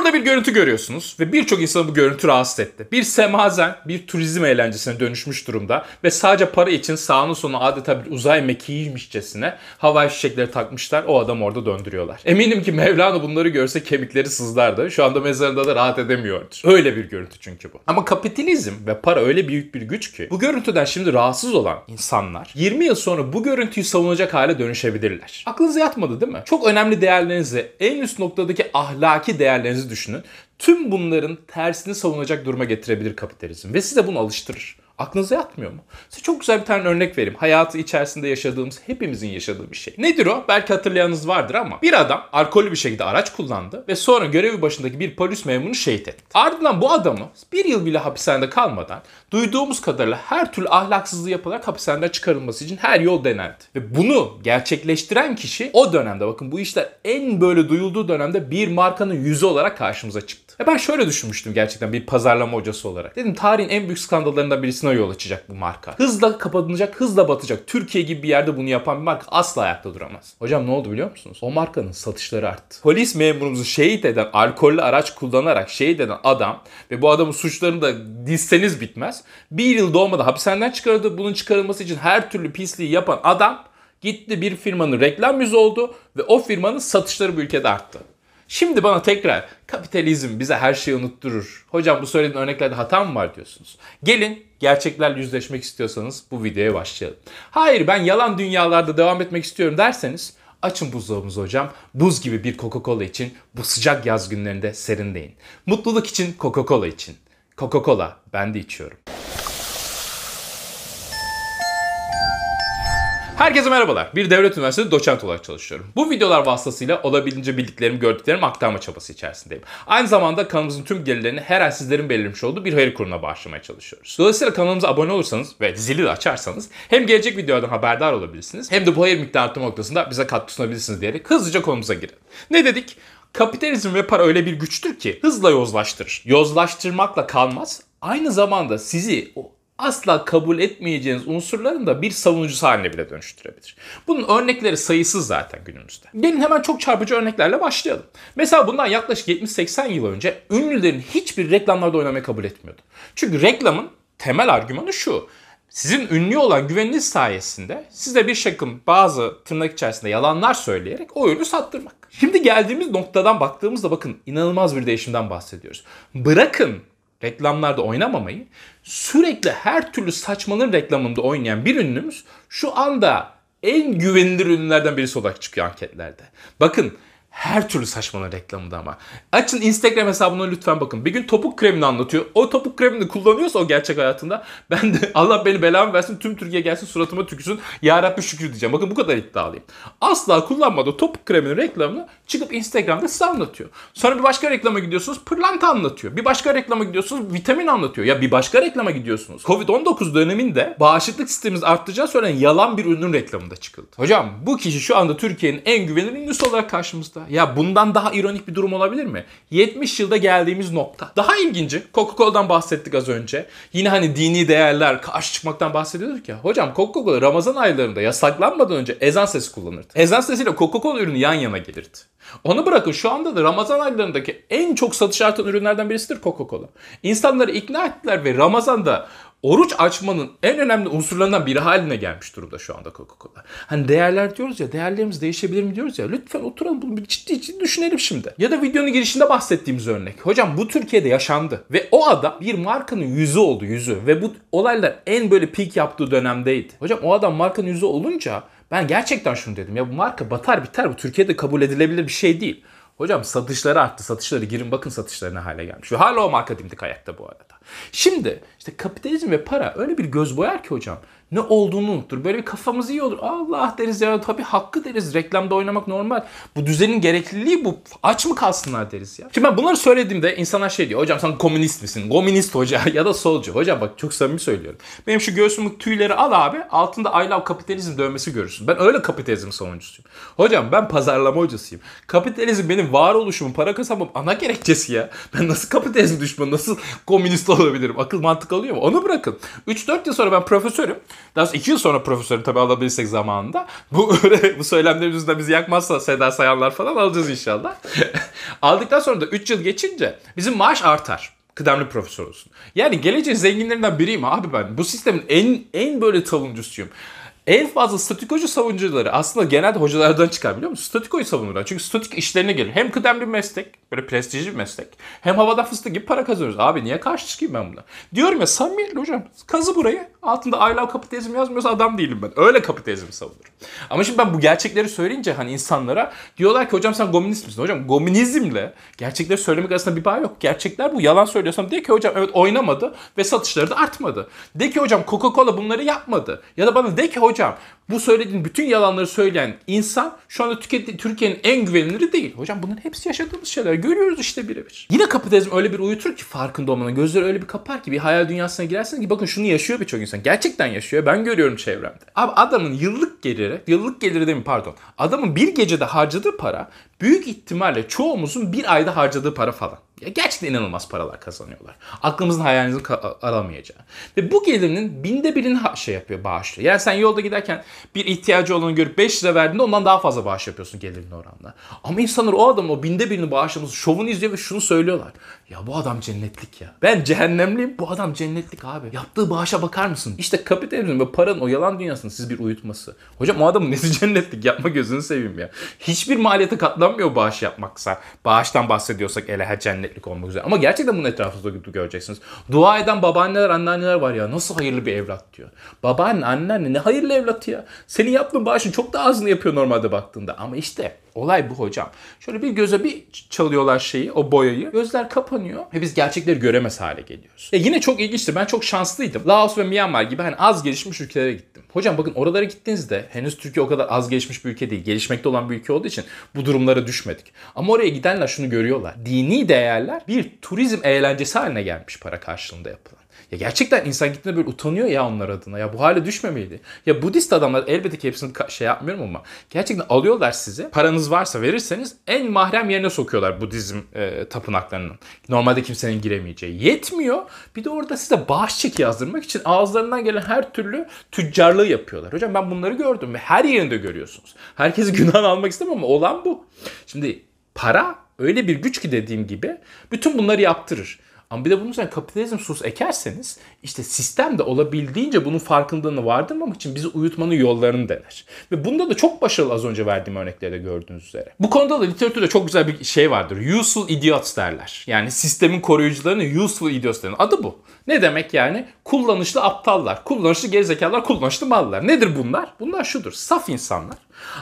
Burada bir görüntü görüyorsunuz ve birçok insanı bu görüntü rahatsız etti. Bir semazen bir turizm eğlencesine dönüşmüş durumda ve sadece para için sağını sonu adeta bir uzay mekiğiymişçesine havai fişekleri takmışlar. O adam orada döndürüyorlar. Eminim ki Mevlana bunları görse kemikleri sızlardı. Şu anda mezarında da rahat edemiyordur. Öyle bir görüntü çünkü bu. Ama kapitalizm ve para öyle büyük bir güç ki bu görüntüden şimdi rahatsız olan insanlar 20 yıl sonra bu görüntüyü savunacak hale dönüşebilirler. Aklınıza yatmadı değil mi? Çok önemli değerlerinizi, en üst noktadaki ahlaki değerlerinizi düşünün. Tüm bunların tersini savunacak duruma getirebilir kapitalizm ve size bunu alıştırır. Aklınıza yatmıyor mu? Size çok güzel bir tane örnek vereyim. Hayatı içerisinde yaşadığımız, hepimizin yaşadığı bir şey. Nedir o? Belki hatırlayanınız vardır ama bir adam alkollü bir şekilde araç kullandı ve sonra görevi başındaki bir polis memurunu şehit etti. Ardından bu adamı bir yıl bile hapishanede kalmadan duyduğumuz kadarıyla her türlü ahlaksızlığı yapılarak hapishaneden çıkarılması için her yol denendi. Ve bunu gerçekleştiren kişi o dönemde bakın bu işler en böyle duyulduğu dönemde bir markanın yüzü olarak karşımıza çıktı. Ve ben şöyle düşünmüştüm gerçekten bir pazarlama hocası olarak. Dedim tarihin en büyük skandallarından birisine yol açacak bu marka. Hızla kapanacak, hızla batacak. Türkiye gibi bir yerde bunu yapan bir marka asla ayakta duramaz. Hocam ne oldu biliyor musunuz? O markanın satışları arttı. Polis memurumuzu şehit eden, alkollü araç kullanarak şehit eden adam ve bu adamın suçlarını da dizseniz bitmez. Bir yıl dolmadan hapishaneden çıkarıldı. Bunun çıkarılması için her türlü pisliği yapan adam gitti bir firmanın reklam yüzü oldu ve o firmanın satışları bu ülkede arttı. Şimdi bana tekrar kapitalizm bize her şeyi unutturur. Hocam bu söylediğin örneklerde hata mı var diyorsunuz. Gelin gerçeklerle yüzleşmek istiyorsanız bu videoya başlayalım. Hayır ben yalan dünyalarda devam etmek istiyorum derseniz açın buzdolabınızı hocam. Buz gibi bir Coca-Cola için bu sıcak yaz günlerinde serinleyin. Mutluluk için Coca-Cola için. Coca-Cola ben de içiyorum. Herkese merhabalar. Bir devlet üniversitesi doçent olarak çalışıyorum. Bu videolar vasıtasıyla olabildiğince bildiklerimi, gördüklerimi aktarma çabası içerisindeyim. Aynı zamanda kanalımızın tüm gelirlerini her ay sizlerin belirlemiş olduğu bir hayır kuruna bağışlamaya çalışıyoruz. Dolayısıyla kanalımıza abone olursanız ve zili de açarsanız hem gelecek videolardan haberdar olabilirsiniz hem de bu hayır miktarı arttırma noktasında bize katkı sunabilirsiniz diyerek hızlıca konumuza girelim. Ne dedik? Kapitalizm ve para öyle bir güçtür ki hızla yozlaştırır. Yozlaştırmakla kalmaz. Aynı zamanda sizi o asla kabul etmeyeceğiniz unsurların da bir savunucusu haline bile dönüştürebilir. Bunun örnekleri sayısız zaten günümüzde. Gelin hemen çok çarpıcı örneklerle başlayalım. Mesela bundan yaklaşık 70-80 yıl önce ünlülerin hiçbir reklamlarda oynamayı kabul etmiyordu. Çünkü reklamın temel argümanı şu. Sizin ünlü olan güveniniz sayesinde size bir şakım bazı tırnak içerisinde yalanlar söyleyerek o ürünü sattırmak. Şimdi geldiğimiz noktadan baktığımızda bakın inanılmaz bir değişimden bahsediyoruz. Bırakın reklamlarda oynamamayı sürekli her türlü saçmalığın reklamında oynayan bir ünlümüz şu anda en güvenilir ürünlerden birisi olarak çıkıyor anketlerde. Bakın her türlü saçmalığın reklamında ama. Açın Instagram hesabına lütfen bakın. Bir gün topuk kremini anlatıyor. O topuk kremini kullanıyorsa o gerçek hayatında ben de Allah beni belamı versin tüm Türkiye gelsin suratıma tükürsün. Ya Rabbi şükür diyeceğim. Bakın bu kadar iddialıyım. Asla kullanmadığı topuk kreminin reklamını çıkıp Instagram'da size anlatıyor. Sonra bir başka reklama gidiyorsunuz pırlanta anlatıyor. Bir başka reklama gidiyorsunuz vitamin anlatıyor. Ya bir başka reklama gidiyorsunuz. Covid-19 döneminde bağışıklık sistemimiz artacağı söylenen yalan bir ürünün reklamında çıkıldı. Hocam bu kişi şu anda Türkiye'nin en güvenilir ünlüsü olarak karşımızda nokta. Ya bundan daha ironik bir durum olabilir mi? 70 yılda geldiğimiz nokta. Daha ilginci Coca-Cola'dan bahsettik az önce. Yine hani dini değerler, karşı çıkmaktan bahsediyorduk ya. Hocam Coca-Cola Ramazan aylarında yasaklanmadan önce ezan sesi kullanırdı. Ezan sesiyle Coca-Cola ürünü yan yana gelirdi. Onu bırakın şu anda da Ramazan aylarındaki en çok satış artan ürünlerden birisidir Coca-Cola. İnsanları ikna ettiler ve Ramazan'da oruç açmanın en önemli unsurlarından biri haline gelmiş durumda şu anda Coca-Cola. Hani değerler diyoruz ya, değerlerimiz değişebilir mi diyoruz ya. Lütfen oturalım bunu bir ciddi ciddi düşünelim şimdi. Ya da videonun girişinde bahsettiğimiz örnek. Hocam bu Türkiye'de yaşandı ve o adam bir markanın yüzü oldu yüzü ve bu olaylar en böyle peak yaptığı dönemdeydi. Hocam o adam markanın yüzü olunca ben gerçekten şunu dedim ya bu marka batar biter bu Türkiye'de kabul edilebilir bir şey değil. Hocam satışları arttı. Satışları girin bakın satışlarına hale gelmiş. Ve hala o marka dimdik ayakta bu arada. Şimdi işte kapitalizm ve para öyle bir göz boyar ki hocam ne olduğunu unutur. Böyle bir kafamız iyi olur. Allah deriz ya tabii hakkı deriz. Reklamda oynamak normal. Bu düzenin gerekliliği bu. Aç mı kalsınlar deriz ya. Şimdi ben bunları söylediğimde insanlar şey diyor. Hocam sen komünist misin? Komünist hoca ya da solcu. Hocam bak çok samimi söylüyorum. Benim şu göğsümün tüyleri al abi. Altında I love kapitalizm dövmesi görürsün. Ben öyle kapitalizm savunucusuyum. Hocam ben pazarlama hocasıyım. Kapitalizm benim varoluşumun, para kazanmam ana gerekçesi ya. Ben nasıl kapitalizm düşmanı, nasıl komünist olabilirim? Akıl mantık alıyor mu? Onu bırakın. 3-4 yıl sonra ben profesörüm. Daha sonra iki yıl sonra profesörü tabii alabilirsek zamanında. Bu, bu söylemlerin yüzünden bizi yakmazsa Seda Sayanlar falan alacağız inşallah. Aldıktan sonra da 3 yıl geçince bizim maaş artar kıdemli profesör olsun. Yani geleceğin zenginlerinden biriyim abi ben. Bu sistemin en en böyle savunucusuyum. En fazla statikocu savunucuları aslında genelde hocalardan çıkar biliyor musun? Statikoyu savunurlar. Çünkü statik işlerine gelir. Hem kıdemli bir meslek, böyle prestijli bir meslek. Hem havada fıstık gibi para kazanıyoruz. Abi niye karşı çıkayım ben buna? Diyorum ya samimiyetle hocam kazı burayı. Altında I love kapitalizm yazmıyorsa adam değilim ben. Öyle kapitalizmi savunurum. Ama şimdi ben bu gerçekleri söyleyince hani insanlara diyorlar ki hocam sen komünist misin? Hocam komünizmle gerçekleri söylemek arasında bir bağ yok. Gerçekler bu. Yalan söylüyorsam de ki hocam evet oynamadı ve satışları da artmadı. De ki hocam Coca-Cola bunları yapmadı. Ya da bana de ki hocam bu söylediğin bütün yalanları söyleyen insan şu anda Türkiye'nin en güveniliri değil. Hocam bunların hepsi yaşadığımız şeyler. Görüyoruz işte birebir. Yine kapitalizm öyle bir uyutur ki farkında olmadan. Gözleri öyle bir kapar ki bir hayal dünyasına girersin ki bakın şunu yaşıyor birçok insan. Gerçekten yaşıyor. Ben görüyorum çevremde. Abi adamın yıllık geliri, yıllık geliri değil mi pardon. Adamın bir gecede harcadığı para büyük ihtimalle çoğumuzun bir ayda harcadığı para falan. Ya gerçekten inanılmaz paralar kazanıyorlar. Aklımızın hayalinizi ka- aramayacağı. Ve bu gelirinin binde birini şey yapıyor, bağışlıyor. Yani sen yolda giderken bir ihtiyacı olanı görüp 5 lira verdiğinde ondan daha fazla bağış yapıyorsun gelirin oranla. Ama insanlar o adamın o binde birini bağışlaması şovunu izliyor ve şunu söylüyorlar. Ya bu adam cennetlik ya. Ben cehennemliyim bu adam cennetlik abi. Yaptığı bağışa bakar mısın? İşte kapitalizm ve paranın o yalan dünyasının siz bir uyutması. Hocam o adamın nesi cennetlik yapma gözünü seveyim ya. Hiçbir maliyete katlanmıyor bağış yapmaksa. Bağıştan bahsediyorsak ele her cennetlik olmak üzere. Ama gerçekten bunun etrafınızda göreceksiniz. Dua eden babaanneler, anneanneler var ya. Nasıl hayırlı bir evlat diyor. Babaanne, anneanne ne hayırlı evlatı ya. Senin yaptığın bağışın çok daha azını yapıyor normalde baktığında. Ama işte olay bu hocam. Şöyle bir göze bir çalıyorlar şeyi, o boyayı. Gözler kapanıyor ve biz gerçekleri göremez hale geliyoruz. E yine çok ilginçti. Ben çok şanslıydım. Laos ve Myanmar gibi hani az gelişmiş ülkelere gittim. Hocam bakın oralara gittiğinizde henüz Türkiye o kadar az gelişmiş bir ülke değil. Gelişmekte olan bir ülke olduğu için bu durumlara düşmedik. Ama oraya gidenler şunu görüyorlar. Dini değerler bir turizm eğlencesi haline gelmiş para karşılığında yapılan. Ya gerçekten insan gittiğinde böyle utanıyor ya onlar adına. Ya bu hale düşmemeliydi. Ya Budist adamlar elbette ki hepsini şey yapmıyorum ama gerçekten alıyorlar sizi. Paranız varsa verirseniz en mahrem yerine sokuyorlar Budizm e, tapınaklarının. Normalde kimsenin giremeyeceği. Yetmiyor. Bir de orada size bağış çeki yazdırmak için ağızlarından gelen her türlü tüccarlığı yapıyorlar. Hocam ben bunları gördüm ve her yerinde görüyorsunuz. Herkesi günah almak istemem ama olan bu. Şimdi para öyle bir güç ki dediğim gibi bütün bunları yaptırır. Ama bir de bunun üzerine kapitalizm sus ekerseniz işte sistem de olabildiğince bunun farkındalığını vardırmamak için bizi uyutmanın yollarını dener. Ve bunda da çok başarılı az önce verdiğim örneklerde gördüğünüz üzere. Bu konuda da literatürde çok güzel bir şey vardır. Useful idiots derler. Yani sistemin koruyucularını useful idiots denir. Adı bu. Ne demek yani? Kullanışlı aptallar, kullanışlı gerizekalılar, kullanışlı mallar. Nedir bunlar? Bunlar şudur. Saf insanlar.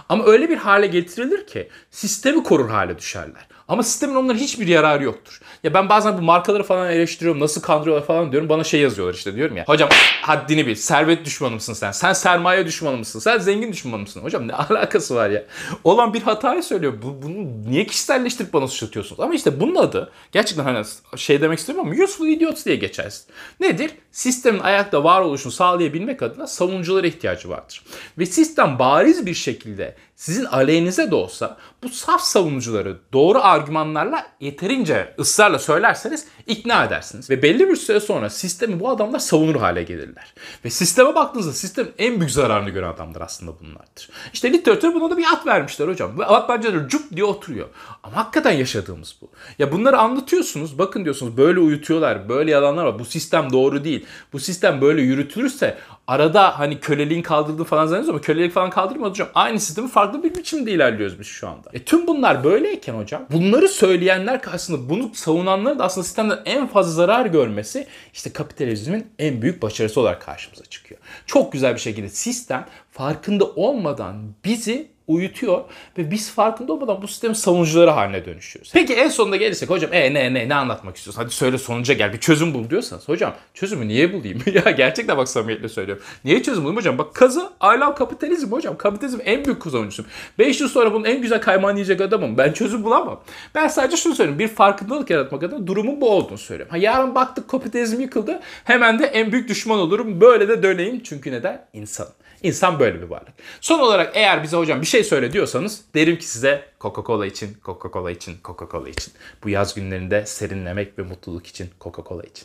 Ama öyle bir hale getirilir ki sistemi korur hale düşerler. Ama sistemin onlara hiçbir yararı yoktur. Ya ben bazen bu markaları falan eleştiriyorum. Nasıl kandırıyorlar falan diyorum. Bana şey yazıyorlar işte diyorum ya. Hocam haddini bil. Servet düşmanı mısın sen? Sen sermaye düşmanı mısın? Sen zengin düşmanı mısın? Hocam ne alakası var ya? Olan bir hatayı söylüyor. Bu, bunu niye kişiselleştirip bana suçlatıyorsunuz? Ama işte bunun adı gerçekten hani şey demek istemiyorum ama useful idiots diye geçer. Nedir? Sistemin ayakta varoluşunu sağlayabilmek adına savunuculara ihtiyacı vardır. Ve sistem bariz bir şekilde actually there. Sizin aleyhinize de olsa bu saf savunucuları doğru argümanlarla yeterince ısrarla söylerseniz ikna edersiniz. Ve belli bir süre sonra sistemi bu adamlar savunur hale gelirler. Ve sisteme baktığınızda sistemin en büyük zararını gören adamlar aslında bunlardır. İşte literatür buna da bir ad vermişler hocam. Ve ad bence de cuk diye oturuyor. Ama hakikaten yaşadığımız bu. Ya bunları anlatıyorsunuz. Bakın diyorsunuz böyle uyutuyorlar. Böyle yalanlar var. Bu sistem doğru değil. Bu sistem böyle yürütülürse arada hani köleliğin kaldırdığı falan zannediyoruz ama kölelik falan kaldırmadı hocam. Aynı sistemi farklı bir biçimde ilerliyoruz biz şu anda. E tüm bunlar böyleyken hocam bunları söyleyenler karşısında bunu savunanların da aslında sistemden en fazla zarar görmesi işte kapitalizmin en büyük başarısı olarak karşımıza çıkıyor. Çok güzel bir şekilde sistem farkında olmadan bizi uyutuyor ve biz farkında olmadan bu sistemin savunucuları haline dönüşüyoruz. Peki en sonunda gelirsek hocam e ne ne ne anlatmak istiyorsun? Hadi söyle sonuca gel bir çözüm bul diyorsanız hocam çözümü niye bulayım? ya gerçekten bak samimiyetle söylüyorum. Niye çözüm bulayım hocam? Bak kazı I love kapitalizm hocam. Kapitalizm en büyük savunucusuyum. 5 yıl sonra bunun en güzel kaymağını yiyecek adamım. Ben çözüm bulamam. Ben sadece şunu söylüyorum. Bir farkındalık yaratmak adına durumun bu olduğunu söylüyorum. Ha, yarın baktık kapitalizm yıkıldı. Hemen de en büyük düşman olurum. Böyle de döneyim. Çünkü neden? İnsanım. İnsan böyle bir varlık. Son olarak eğer bize hocam bir şey söyle diyorsanız derim ki size Coca-Cola için, Coca-Cola için, Coca-Cola için. Bu yaz günlerinde serinlemek ve mutluluk için Coca-Cola için.